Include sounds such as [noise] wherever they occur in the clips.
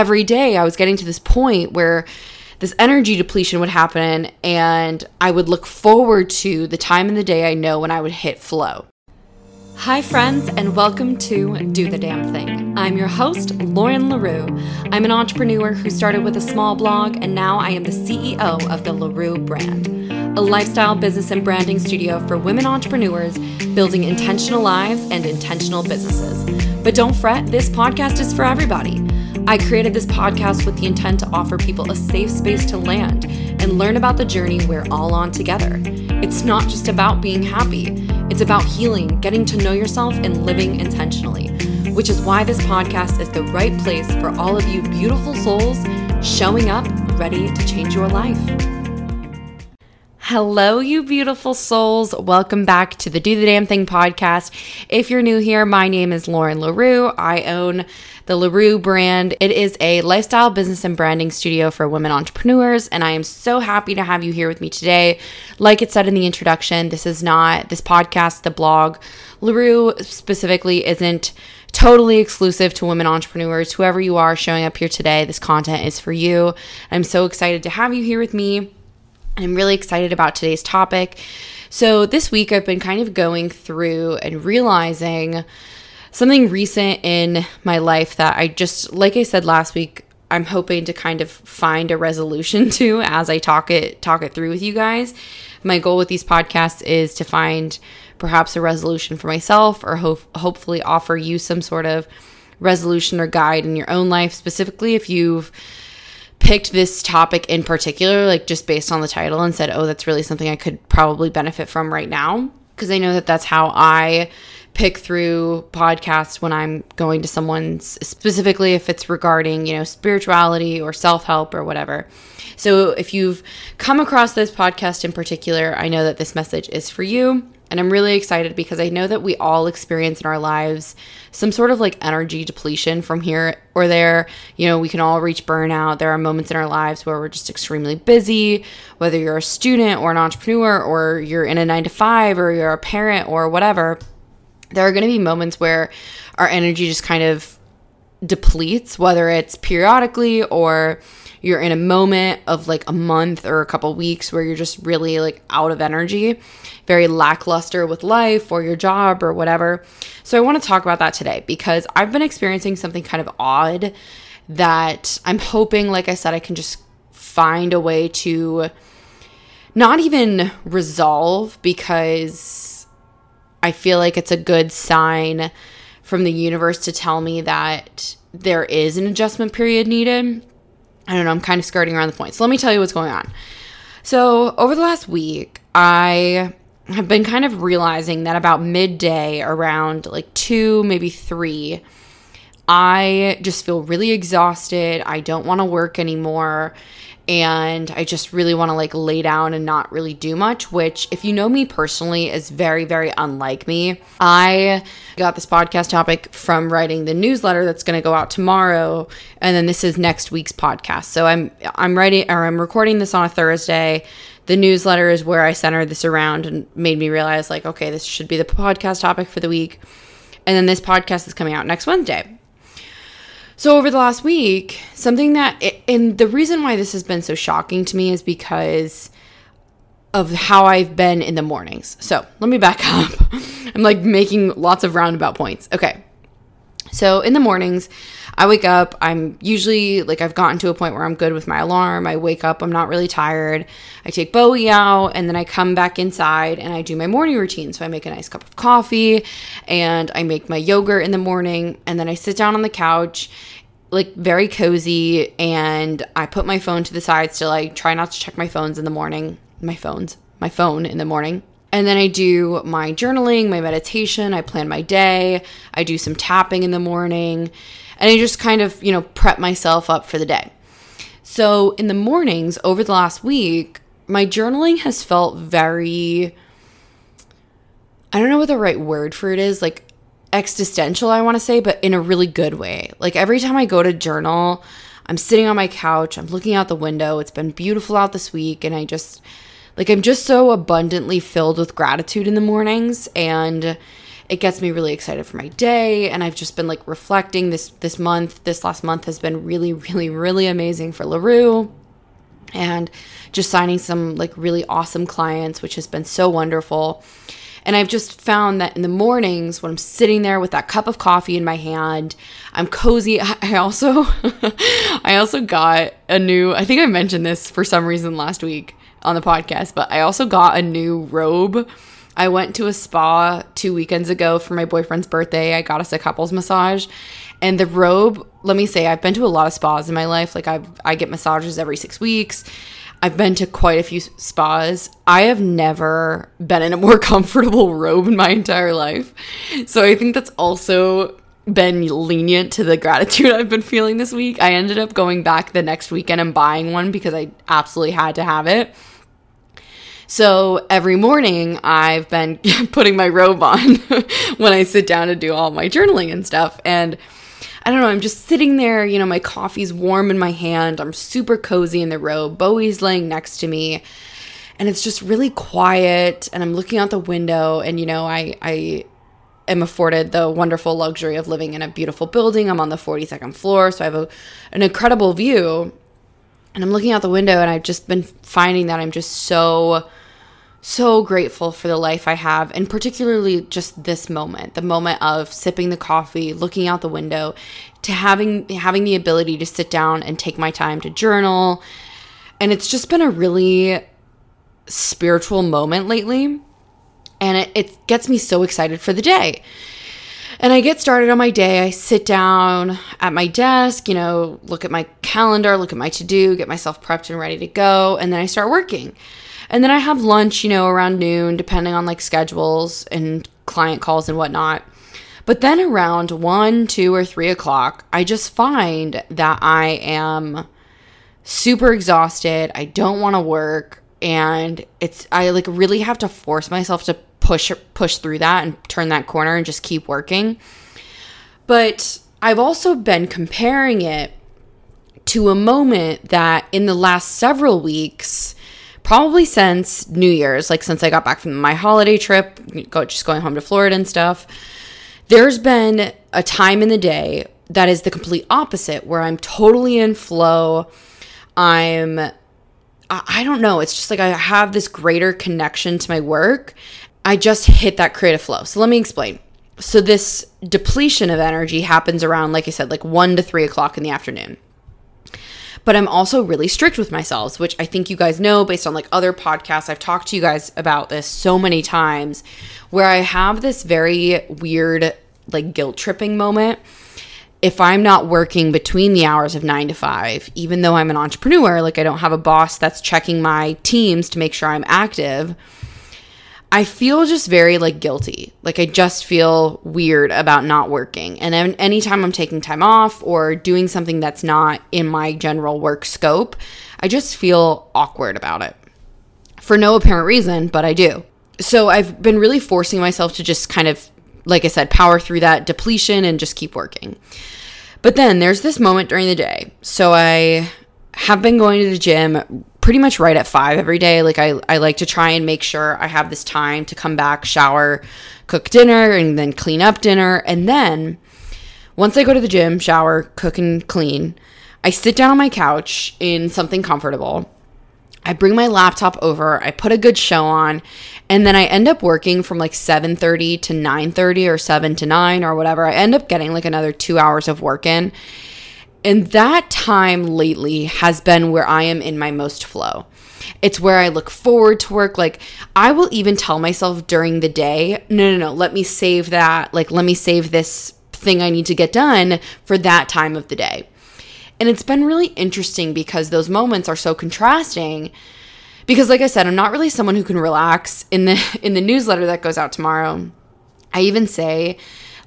every day I was getting to this point where this energy depletion would happen and I would look forward to the time in the day I know when I would hit flow. Hi, friends, and welcome to Do the Damn Thing. I'm your host, Lauren LaRue. I'm an entrepreneur who started with a small blog, and now I am the CEO of the LaRue brand, a lifestyle business and branding studio for women entrepreneurs building intentional lives and intentional businesses. But don't fret, this podcast is for everybody. I created this podcast with the intent to offer people a safe space to land and learn about the journey we're all on together. It's not just about being happy, it's about healing, getting to know yourself, and living intentionally, which is why this podcast is the right place for all of you beautiful souls showing up ready to change your life. Hello, you beautiful souls. Welcome back to the Do the Damn Thing podcast. If you're new here, my name is Lauren LaRue. I own the LaRue brand. It is a lifestyle business and branding studio for women entrepreneurs, and I am so happy to have you here with me today. Like it said in the introduction, this is not this podcast, the blog. LaRue specifically isn't totally exclusive to women entrepreneurs. Whoever you are showing up here today, this content is for you. I'm so excited to have you here with me. I'm really excited about today's topic. So, this week I've been kind of going through and realizing something recent in my life that I just, like I said last week, I'm hoping to kind of find a resolution [laughs] to as I talk it talk it through with you guys. My goal with these podcasts is to find perhaps a resolution for myself or ho- hopefully offer you some sort of resolution or guide in your own life specifically if you've picked this topic in particular like just based on the title and said, "Oh, that's really something I could probably benefit from right now." Because I know that that's how I pick through podcasts when I'm going to someone's specifically if it's regarding, you know, spirituality or self-help or whatever. So if you've come across this podcast in particular, I know that this message is for you. And I'm really excited because I know that we all experience in our lives some sort of like energy depletion from here or there. You know, we can all reach burnout. There are moments in our lives where we're just extremely busy, whether you're a student or an entrepreneur or you're in a nine to five or you're a parent or whatever. There are going to be moments where our energy just kind of depletes, whether it's periodically or you're in a moment of like a month or a couple weeks where you're just really like out of energy, very lackluster with life or your job or whatever. So I want to talk about that today because I've been experiencing something kind of odd that I'm hoping, like I said, I can just find a way to not even resolve because I feel like it's a good sign from the universe to tell me that there is an adjustment period needed. I don't know, I'm kind of skirting around the point. So let me tell you what's going on. So, over the last week, I have been kind of realizing that about midday, around like two, maybe three, I just feel really exhausted. I don't want to work anymore and I just really want to like lay down and not really do much, which, if you know me personally, is very, very unlike me. I got this podcast topic from writing the newsletter that's going to go out tomorrow, and then this is next week's podcast. So I'm I'm writing or I'm recording this on a Thursday. The newsletter is where I centered this around and made me realize like, okay, this should be the podcast topic for the week. And then this podcast is coming out next Wednesday. So over the last week, something that and the reason why this has been so shocking to me is because of how I've been in the mornings. So, let me back [laughs] up. I'm like making lots of roundabout points. Okay. So, in the mornings, I wake up. I'm usually like I've gotten to a point where I'm good with my alarm. I wake up, I'm not really tired. I take Bowie out and then I come back inside and I do my morning routine. So I make a nice cup of coffee and I make my yogurt in the morning and then I sit down on the couch like very cozy and I put my phone to the side still. I try not to check my phones in the morning. My phones, my phone in the morning. And then I do my journaling, my meditation, I plan my day, I do some tapping in the morning, and I just kind of, you know, prep myself up for the day. So in the mornings over the last week, my journaling has felt very I don't know what the right word for it is, like existential, I want to say, but in a really good way. Like every time I go to journal, I'm sitting on my couch, I'm looking out the window. It's been beautiful out this week and I just like I'm just so abundantly filled with gratitude in the mornings and it gets me really excited for my day and I've just been like reflecting this this month this last month has been really [laughs] really really amazing for LaRue and just signing some like really awesome clients which has been so wonderful. And I've just found that in the mornings when I'm sitting there with that cup of coffee in my hand, I'm cozy. [laughs] I also [laughs] I also got a new I think I mentioned this for some reason last week on the podcast, but I also got a new robe I went to a spa two weekends ago for my boyfriend's birthday. I got us a couples massage. And the robe, let me say, I've been to a lot of spas in my life. Like I I get massages every 6 weeks. I've been to quite a few spas. I have never been in a more [laughs] comfortable robe in my entire life. So I think that's also been lenient to the gratitude [laughs] I've been feeling this week. I ended up going back the next weekend and buying one because I absolutely had to have it. So every morning I've been [laughs] putting my robe on [laughs] when I sit down to do all my journaling and stuff. And I don't know, I'm just sitting there, you know, my coffee's warm in my hand. I'm super cozy in the robe. Bowie's laying next to me. And it's just really quiet. And I'm looking out the window. And, you know, I, I am afforded the wonderful luxury of living in a beautiful building. I'm on the 42nd floor. So I have a, an incredible view. And I'm looking out the window and I've just been finding that I'm just so so grateful for the life I have, and particularly just this moment, the moment of sipping the coffee, looking out the window, to having having the ability to sit down and take my time to journal. And it's just been a really spiritual moment lately. And it, it gets me so excited for the day. And I get started on my day. I sit down at my desk, you know, look at my calendar, look at my to do, get myself prepped and ready to go. And then I start working. And then I have lunch, you know, around noon, depending on like schedules and client calls and whatnot. But then around one, two, or three o'clock, I just find that I am super exhausted. I don't want to work. And it's, I like really have to force myself to push, push through that and turn that corner and just keep working. But I've also been comparing it to a moment that in the last several weeks, probably since New Year's, like since I got back from my holiday trip, just going home to Florida and stuff. There's been a time in the day that is the complete opposite where I'm totally in flow. I'm I don't know, it's just like I have this greater connection to my work. I just hit that creative flow. So let me explain. So this depletion of energy happens around, like I said, like one to three o'clock in the afternoon but I'm also really strict with myself, which I think you guys know based on like other podcasts. I've talked to you guys about this so many times where I have this very weird, like guilt tripping moment. If I'm not working between the hours of nine to five, even though I'm an entrepreneur, like I don't have a boss that's checking my teams to make sure I'm active I feel just very like guilty. Like I just feel weird about not working. And then anytime I'm taking time off or doing something that's not in my general work scope, I just feel awkward about it. For no apparent reason, but I do. So I've been really forcing myself to just kind of like I said, power through that depletion and just keep working. But then there's this moment during the day. So I have been going to the gym pretty much right at five every day. Like I, I like to try and make sure I have this time to come back, shower, cook dinner, and then clean up dinner. And then once I go to the gym, shower, cook and clean, I sit down on my couch in something comfortable. I bring my laptop over, I put a good show on, and then I end up working from like 7:30 to 9:30 or 7 to 9 or whatever. I end up getting like another 2 hours of work in. And that time lately has been where I am in my most flow. It's where I look forward to work. Like, I will even tell myself during the day, no, no, no, let me save that. Like, let me save this thing I need to get done for that time of the day. And it's been really interesting because those moments are so contrasting. Because like I said, I'm not really someone who can relax in the [laughs] in the newsletter that goes out tomorrow. I even say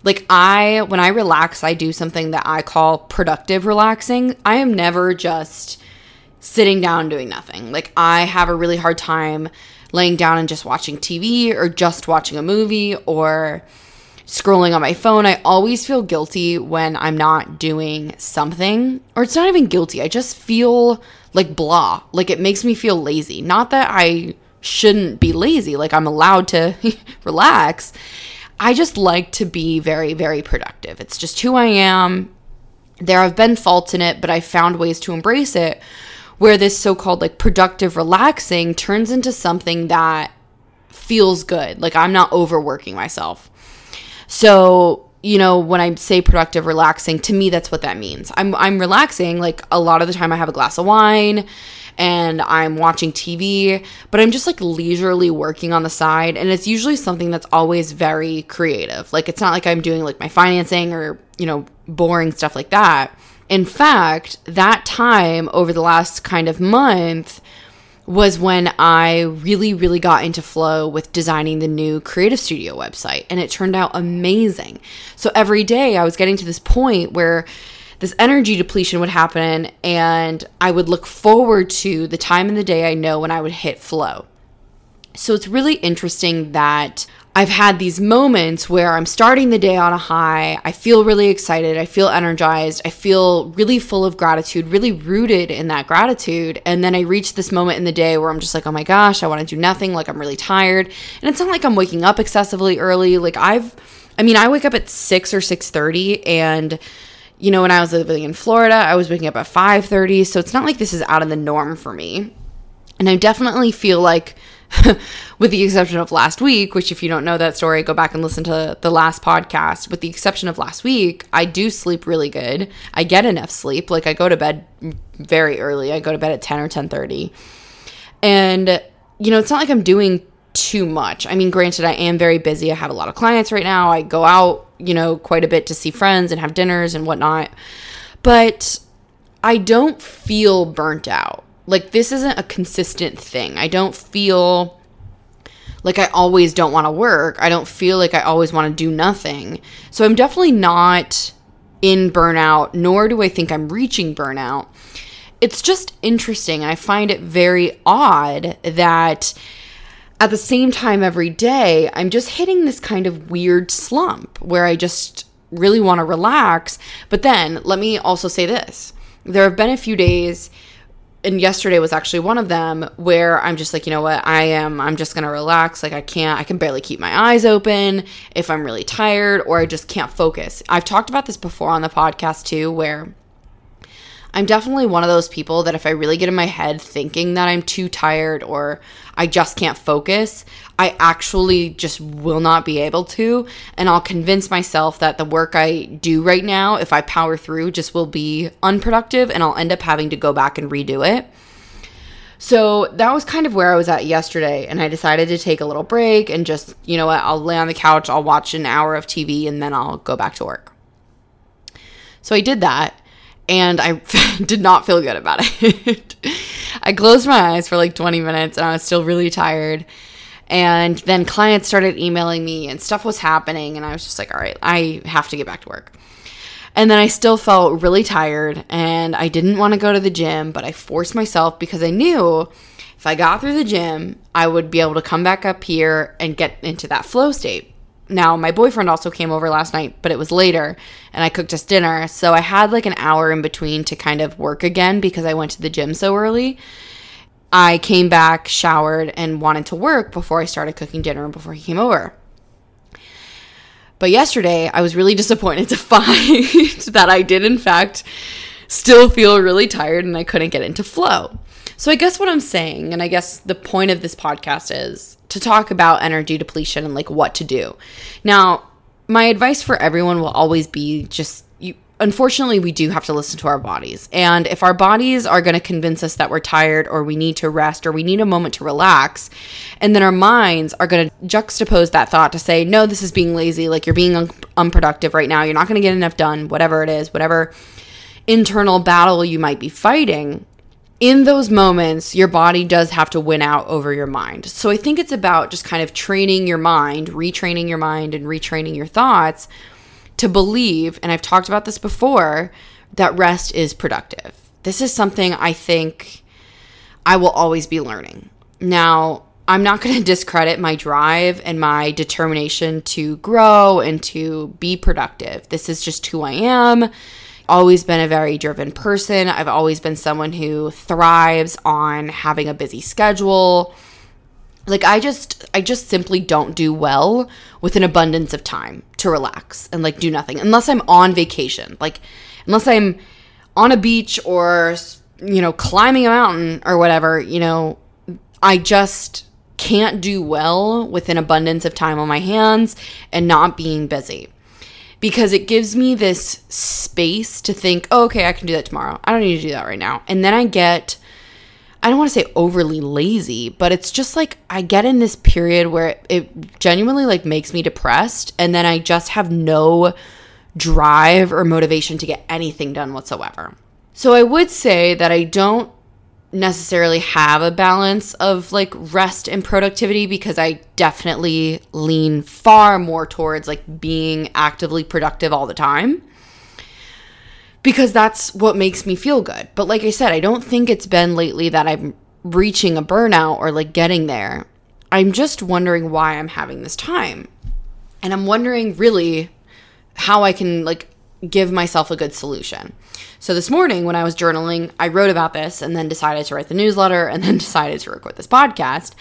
like I when I relax, I do something that I call productive relaxing. I am never just sitting down doing nothing. Like I have a really hard time laying down and just watching TV or just watching a movie or scrolling on my phone. I always feel guilty when I'm not doing something. Or it's not even guilty. I just feel like blah. Like it makes me feel lazy. Not that I shouldn't be lazy. Like I'm allowed to [laughs] relax. I just like to be very, very productive. It's just who I am. There have been faults in it, but I found ways to embrace it where this so called like productive relaxing turns into something that feels good. Like I'm not overworking myself. So, you know, when I say productive relaxing, to me that's what that means. I'm I'm relaxing like a lot of the time I have a glass of wine and I'm watching TV, but I'm just like leisurely working on the side. And it's usually something that's always very creative. Like it's not like I'm doing like my financing or, you know, boring stuff like that. In fact, that time over the last kind of month was when I really, really got into flow with designing the new Creative Studio website. And it turned out amazing. So every day I was getting to this point where this energy depletion would happen and I would look forward to the time in the day I know when I would hit flow. So it's really interesting that I've had these moments where I'm starting the day on a high. I feel really excited. I feel energized. I feel really full of gratitude, really rooted in that gratitude. And then I reach this moment in the day where I'm just like, oh my gosh, I want to do nothing. Like I'm really tired. And it's not like I'm waking up excessively early. Like I've, I mean, I wake up at 6 or 6.30 and you know, when I was living in Florida, I was waking up at 5:30, so it's not like this is out of the norm for me. And I definitely feel like [laughs] with the exception of last week, which if you don't know that story, go back and listen to the last podcast. With the exception of last week, I do sleep really good. I get enough sleep. Like I go to bed very early. I go to bed at 10 or 10:30. And you know, it's not like I'm doing too much. I mean, granted, I am very busy. I have a lot of clients right now. I go out, you know, quite a bit to see friends and have dinners and whatnot. But I don't feel burnt out. Like, this isn't a consistent thing. I don't feel like I always don't want to work. I don't feel like I always want to do nothing. So I'm definitely not in burnout, nor do I think I'm reaching burnout. It's just interesting. I find it very odd that at the same time every day, I'm just hitting this kind of weird slump where I just really want to relax. But then let me also say this there have been a few days and yesterday was actually one of them where I'm just like, you know what, I am, I'm just gonna relax. Like, I can't, I can barely keep my eyes open if I'm really tired or I just can't focus. I've talked about this before on the podcast too, where I'm definitely one of those people that if I really get in my head thinking that I'm too tired or I just can't focus, I actually just will not be able to. And I'll convince myself that the work I do right now, if I power through, just will be unproductive and I'll end up having to go back and redo it. So that was kind of where I was at yesterday. And I decided to take a little break and just, you know what, I'll lay on the couch, I'll watch an hour of TV, and then I'll go back to work. So I did that and I [laughs] did not feel good about it. [laughs] I closed my eyes for like 20 minutes and I was still really tired. And then clients started emailing me and stuff was happening. And I was just like, all right, I have to get back to work. And then I still felt really tired and I didn't want to go to the gym, but I forced myself because I knew if I got through the gym, I would be able to come back up here and get into that flow state. Now, my boyfriend also came over last night, but it was later and I cooked us dinner. So I had like an hour in between to kind of work again because I went to the gym so early. I came back, showered, and wanted to work before I started cooking dinner and before he came over. But yesterday, I was really [laughs] disappointed to find [laughs] that I did, in fact, still feel really tired and I couldn't get into flow. So, I guess what I'm saying, and I guess the point of this podcast is to talk about energy depletion and like what to do. Now, my advice for everyone will always be just you unfortunately we do have to listen to our bodies. And if our bodies are going to convince us that we're tired or we need to rest or we need a moment to relax, and then our minds are going to juxtapose that thought to say, "No, this is being lazy, like you're being un- unproductive right now. You're not going to get enough done, whatever it is, whatever internal battle you might be fighting." In those moments, your body does have to win out over your mind. So I think it's about just kind of training your mind, retraining your mind, and retraining your thoughts to believe, and I've talked about this before, that rest is productive. This is something I think I will always be learning. Now, I'm not going [laughs] to discredit my drive and my determination to grow and to be productive. This is just who I am always been a very driven person. I've always been someone who thrives on having a busy schedule. like I just I just simply don't do well with an abundance of time to relax and like do nothing unless I'm on vacation. Like unless I'm on a beach or you know climbing a mountain or whatever, you know, I just can't do well with an abundance of time on my hands and not being busy. Because it gives me this space to think, oh, okay, I can do that tomorrow. I don't need to do that right now. And then I get I don't want to say overly lazy, but it's just like I get in this period where it, it genuinely like makes me depressed and then I just have no drive or motivation to get anything done whatsoever. So I would say that I don't necessarily have a balance of like rest and productivity because I definitely lean far more towards like being actively productive all the time because that's what makes me feel good. But like I said, I don't think it's been lately that I'm reaching a burnout or like getting there. I'm just wondering why I'm having this time. And I'm wondering really how I can like give myself a good solution. So this morning when I was journaling, I wrote about this and then decided to write the newsletter and then [laughs] decided to record this podcast.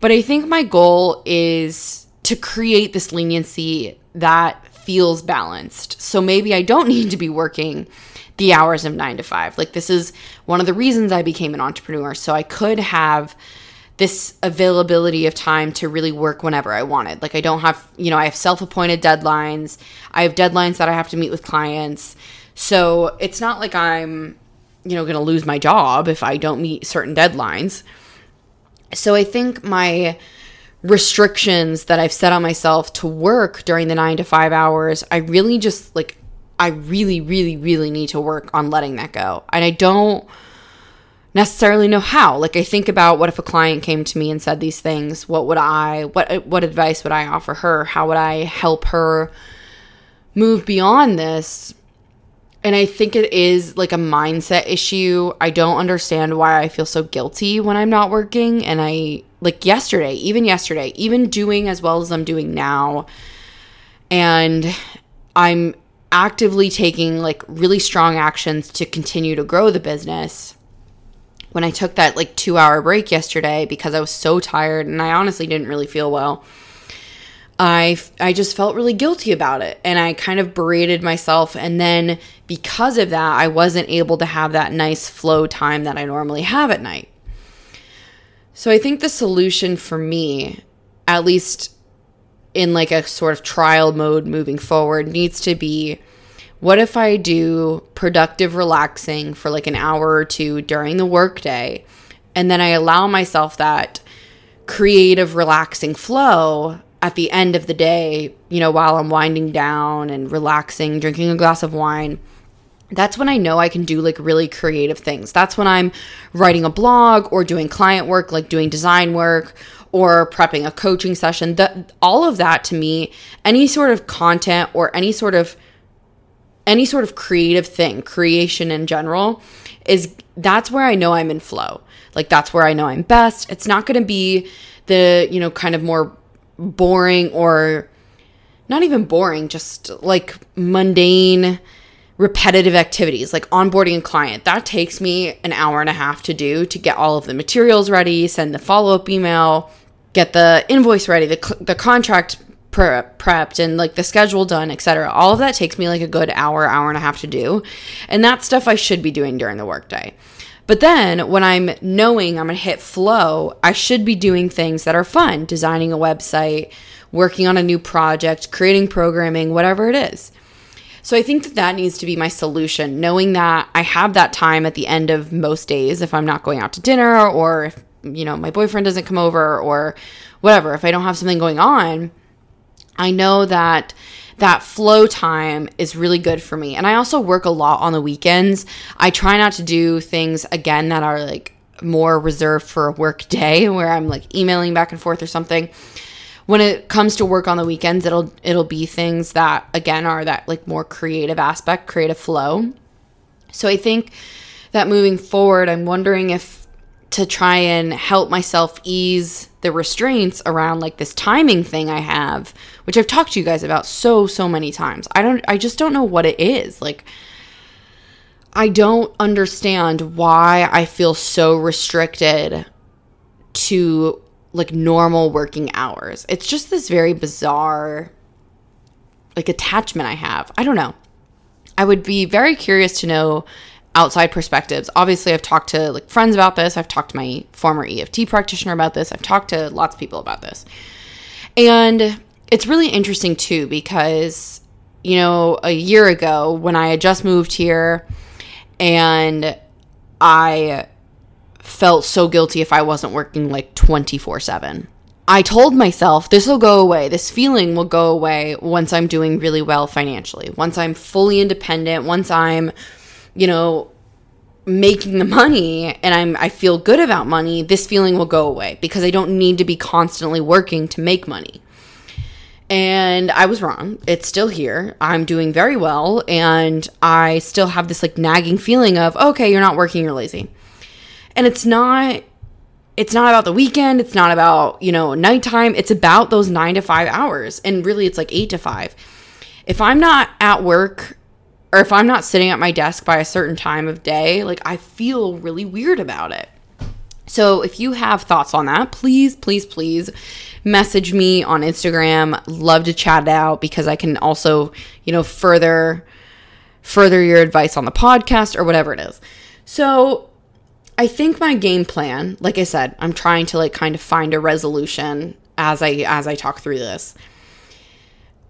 But I think my goal is to create this leniency that feels balanced. So maybe I don't need to be working the hours of nine to five. Like, this is one of the reasons I became an entrepreneur. So I could have this availability of time to really work whenever I wanted. Like, I don't have, you know, I have self appointed deadlines, I have deadlines that I have to meet with clients. So it's not like I'm, you know, going to lose my job if I don't meet certain deadlines. So I think my restrictions that I've set on myself to work during the nine to five hours, I really just like, I really, really, really need to work on letting that go. And I don't necessarily know how. Like I think about what if a client came to me and said these things, what would I what what advice would I offer her? How would I help her move beyond this? And I think it is like a mindset issue. I don't understand why I feel so guilty when I'm not working and I like yesterday, even yesterday, even doing as well as I'm doing now. And I'm actively taking like really strong actions to continue to grow the business. When I took that like 2-hour break yesterday because I was so tired and I honestly didn't really feel well. I I just felt really guilty about it and I kind of berated myself and then because of that I wasn't able to have that nice flow time that I normally have at night. So I think the solution for me, at least in like a sort of trial mode moving forward, needs to be what if I do productive relaxing for like an hour or two during the workday and then I allow myself that creative relaxing flow at the end of the day, you know, while I'm winding down and relaxing, drinking a glass of wine that's when I know I can do like really creative things. That's when I'm writing a blog or doing client work, like doing design work or prepping a coaching session. That all of that to me, any sort of content or any sort of any sort of creative thing, creation in general, is that's where I know I'm in flow. Like that's where I know I'm best. It's not going to be the, you know, kind of more boring or not even boring, just like mundane repetitive activities like onboarding a client. That takes me an hour and a half to do to get all of the materials ready, send the follow up email, get the invoice ready, the, the contract pre- prepped, and like the schedule done, etc. All of that takes me like a good hour, hour and a half to do. And that stuff I should be doing during the workday. But then when I'm knowing I'm going to hit flow, I should be doing things that are fun, designing a website, working on a new project, creating programming, whatever it is. So I think that that needs to be my solution, knowing that I have that time at the end of most days if I'm not going out to dinner or if, you know, my boyfriend doesn't come over or whatever, if I don't have something going on, I know that that flow time is really good for me. And I also work a lot on the weekends. I try not to do things again that are like more reserved for a work [laughs] day where I'm like emailing back and forth or something when it comes to work on the weekends, it'll it'll be things that again are that like more creative aspect, creative flow. So I think that moving forward, I'm wondering if to try and help myself ease the restraints around like this timing thing I have, which I've talked to you guys about so so many times. I don't I just don't know what it is. Like I don't understand why I feel so restricted to like normal working hours. It's just this very bizarre like attachment I have. I don't know. I would be very curious to know outside perspectives. Obviously, I've talked to like friends about this. I've talked to my former EFT practitioner about this. I've talked to lots of people about this. And it's really interesting too because you know, a year ago when I had just moved here and I felt so guilty if I wasn't working like 24 7. I told myself this will go away. This feeling will go away once I'm doing really well financially. Once I'm fully independent, once I'm, you know, making the money and I'm I feel good about money, this feeling will go away because I don't need to be constantly working to make money. And I was wrong. It's still here. I'm doing very well and I still have this like nagging feeling of, okay, you're not working, you're lazy. And it's not it's not about the weekend, it's not about, you know, nighttime, it's about those 9 to 5 hours. And really it's like 8 to 5. If I'm not at work or if I'm not sitting at my desk by a certain time of day, like I feel really weird about it. So if you have thoughts on that, please, please, please message me on Instagram. Love to chat it out because I can also, you know, further further your advice on the podcast or whatever it is. So I think my game plan, like I said, I'm trying to like kind of find a resolution as I as I talk through this.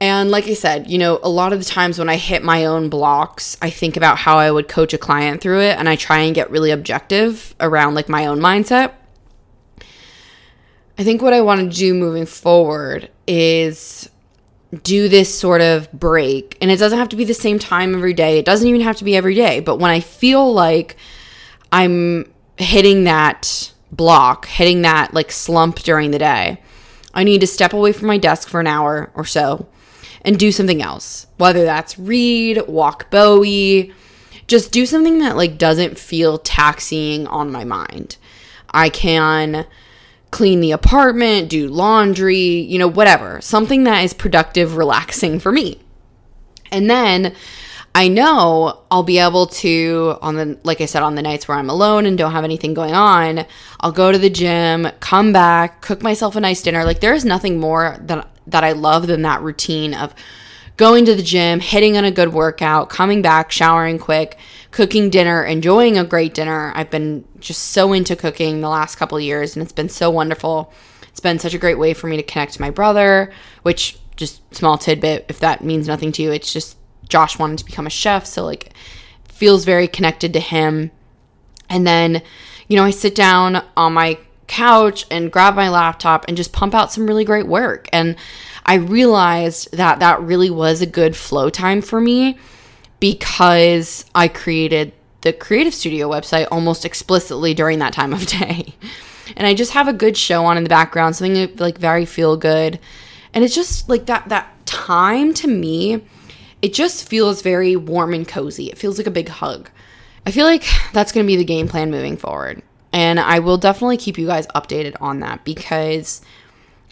And like I said, you know, a lot of the times when I hit my own blocks, I think about how I would coach a client through it and I try and get really objective around like my own mindset. I think what I want to do moving forward is do this sort of break. And it doesn't have to be the same time every day. It doesn't even have to be every day. But when I feel like I'm hitting that block, hitting that like slump during the day, I need to step away from my desk for an hour or so and do something else. Whether that's read, walk Bowie, just do something that like doesn't feel taxing on my mind. I can clean the apartment, do laundry, you know, whatever. Something that is productive, relaxing for me. And then I know I'll be able to on the like I said on the nights where I'm alone and don't have anything going on, I'll go to the gym, come back, cook myself a nice dinner. Like there is nothing more that that I love than that routine of going to the gym, hitting on a good workout, coming back, showering quick, cooking dinner, enjoying a great dinner. I've been just so into cooking the last couple years and it's been so wonderful. It's been such a great way for me to connect to my brother, which just small tidbit if that means nothing to you, it's just Josh wanted to become a chef, so like feels very connected to him. And then, you know, I sit down on my couch and grab my laptop and just pump out some really great work. And I realized that that really was a good flow time for me because I created the Creative Studio website almost explicitly during that time of [laughs] day. And I just have a good show on in the background, something like very feel good. And it's just like that that time to me, it just feels very warm and cozy. It feels like a big hug. I feel like that's going to be the game plan moving forward. And I will definitely keep you guys updated on that because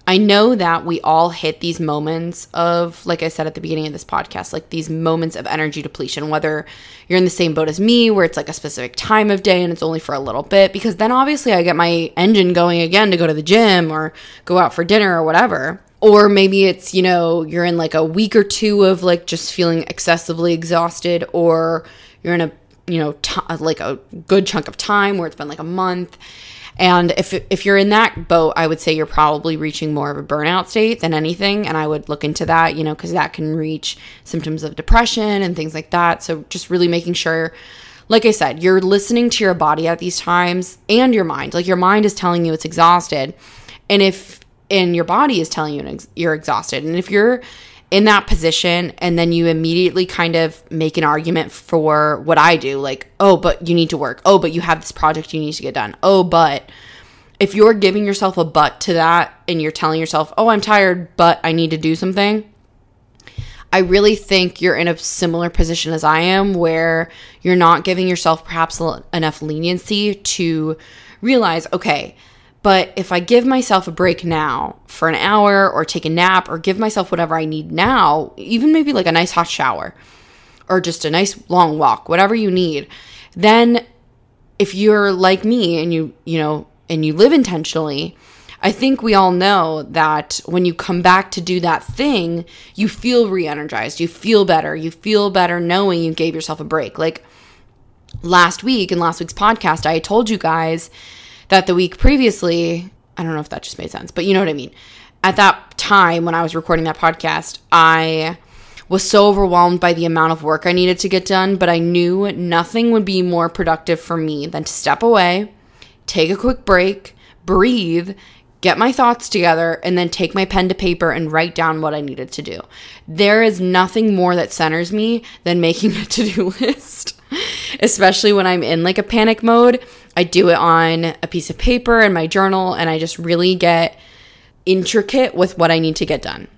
I know that we all hit these moments of, like I said at the beginning of this podcast, like these moments of energy depletion, whether you're in the same boat as me, where it's like a specific time of day and it's only for a little bit, because then obviously I get my engine going again to go to the gym or go out for dinner or whatever. Or maybe it's, you know, you're in like a week or two of like just feeling excessively exhausted, or you're in a you know, t- uh, like a good chunk of time where it's been like a month. And if if you're in that boat, I would say you're probably reaching more of a burnout state than anything. And I would look into that, you know, because that can reach symptoms of depression and things like that. So just really making sure, like I said, you're listening to your body at these times and your mind. Like your mind is telling you it's exhausted, and if and your body is telling you you're exhausted, and if you're in that position and then you immediately kind of make an argument for what I do like oh but you need to work. Oh but you have this project you need to get done. Oh but if you're giving yourself a but to that and you're telling yourself oh I'm tired but I need to do something I really think you're in a similar position as I am where you're not giving yourself perhaps enough leniency to realize okay but if I give myself a break now for an hour or take a nap or give myself whatever I need now, even maybe like a nice hot shower or just a nice long walk, whatever you need, then if you're like me and you, you know, and you live intentionally, I think we all know that when you come back to do that thing, you feel re energized, you feel better, you feel better knowing you gave yourself a break. Like last week in last week's podcast, I told you guys that the week previously, I don't know if that just made sense, but you know what I mean. At that time when I was recording that podcast, I was so overwhelmed by the amount of work I needed to get done, but I knew nothing would be more productive for me than to step away, take a quick break, breathe, get my thoughts together, and then take my pen to paper and write down what I needed to do. There is nothing more that centers me than making [laughs] a to do list, [laughs] especially when I'm in like a panic mode. I do it on a piece of paper in my journal, and I just really get intricate with what I need to get done.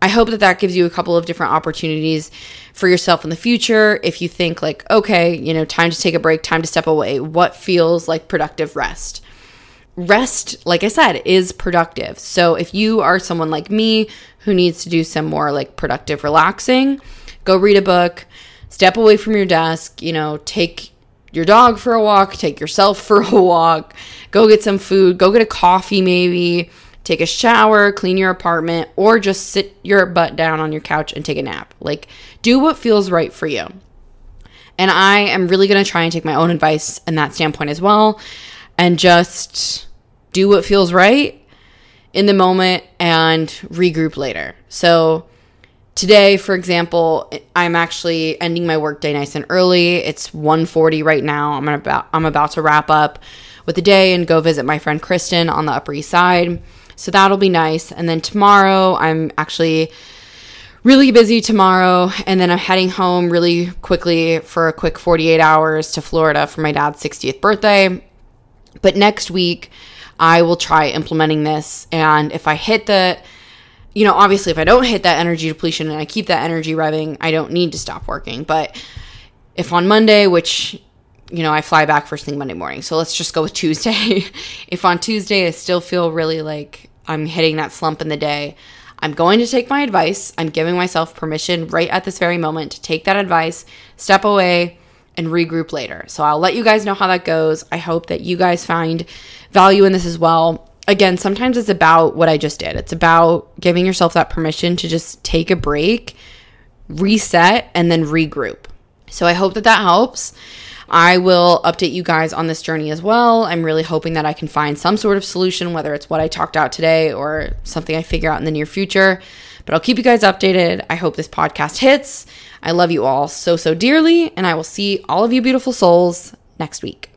I hope that that gives you a couple of different opportunities for yourself in the future. If you think, like, okay, you know, time to take a break, time to step away, what feels like productive rest? rest, like I said, is productive. So if you are someone like me who needs to do some more like productive relaxing, go read a book, step away from your desk, you know, take your dog for a walk, take yourself [laughs] for a walk, go get some food, go get a coffee maybe, take a shower, clean your apartment, or just sit your butt down on your couch and take a nap. Like, do what feels right for you. And I am really going to try and take my own advice in that standpoint as well and just do what feels right in the moment and regroup later. So today, for example, I'm actually ending my workday nice and early. It's 1:40 right now. I'm about I'm about to wrap up with the day and go visit my friend Kristen on the Upper East Side. So that'll be nice. And then tomorrow, I'm actually really busy tomorrow and then I'm heading home really quickly for a quick 48 hours to Florida for my dad's 60th birthday. But next week, I will try implementing this. And if I hit the, you know, obviously, if I don't hit that energy depletion and I keep that energy revving, I don't need to stop working. But if on Monday, which, you know, I fly back first thing Monday morning, so let's just go with [laughs] Tuesday. if on Tuesday I still feel really like I'm hitting that slump in the day, I'm going to take my advice. I'm giving myself permission right at this very moment to take that advice, step away, and regroup later. So I'll let you guys know how that goes. I hope that you guys find value in this as well. Again, sometimes it's about what I just did. It's about giving yourself that permission to just take a break, reset, and then regroup. So I hope that that helps. I will update you guys on this journey as well. I'm really hoping that I can find some sort of solution, whether it's what I talked out today or something I figure out in the near future. But I'll keep you guys updated. I hope this podcast hits. I love you all so, so dearly, and I will see all of you beautiful souls next week.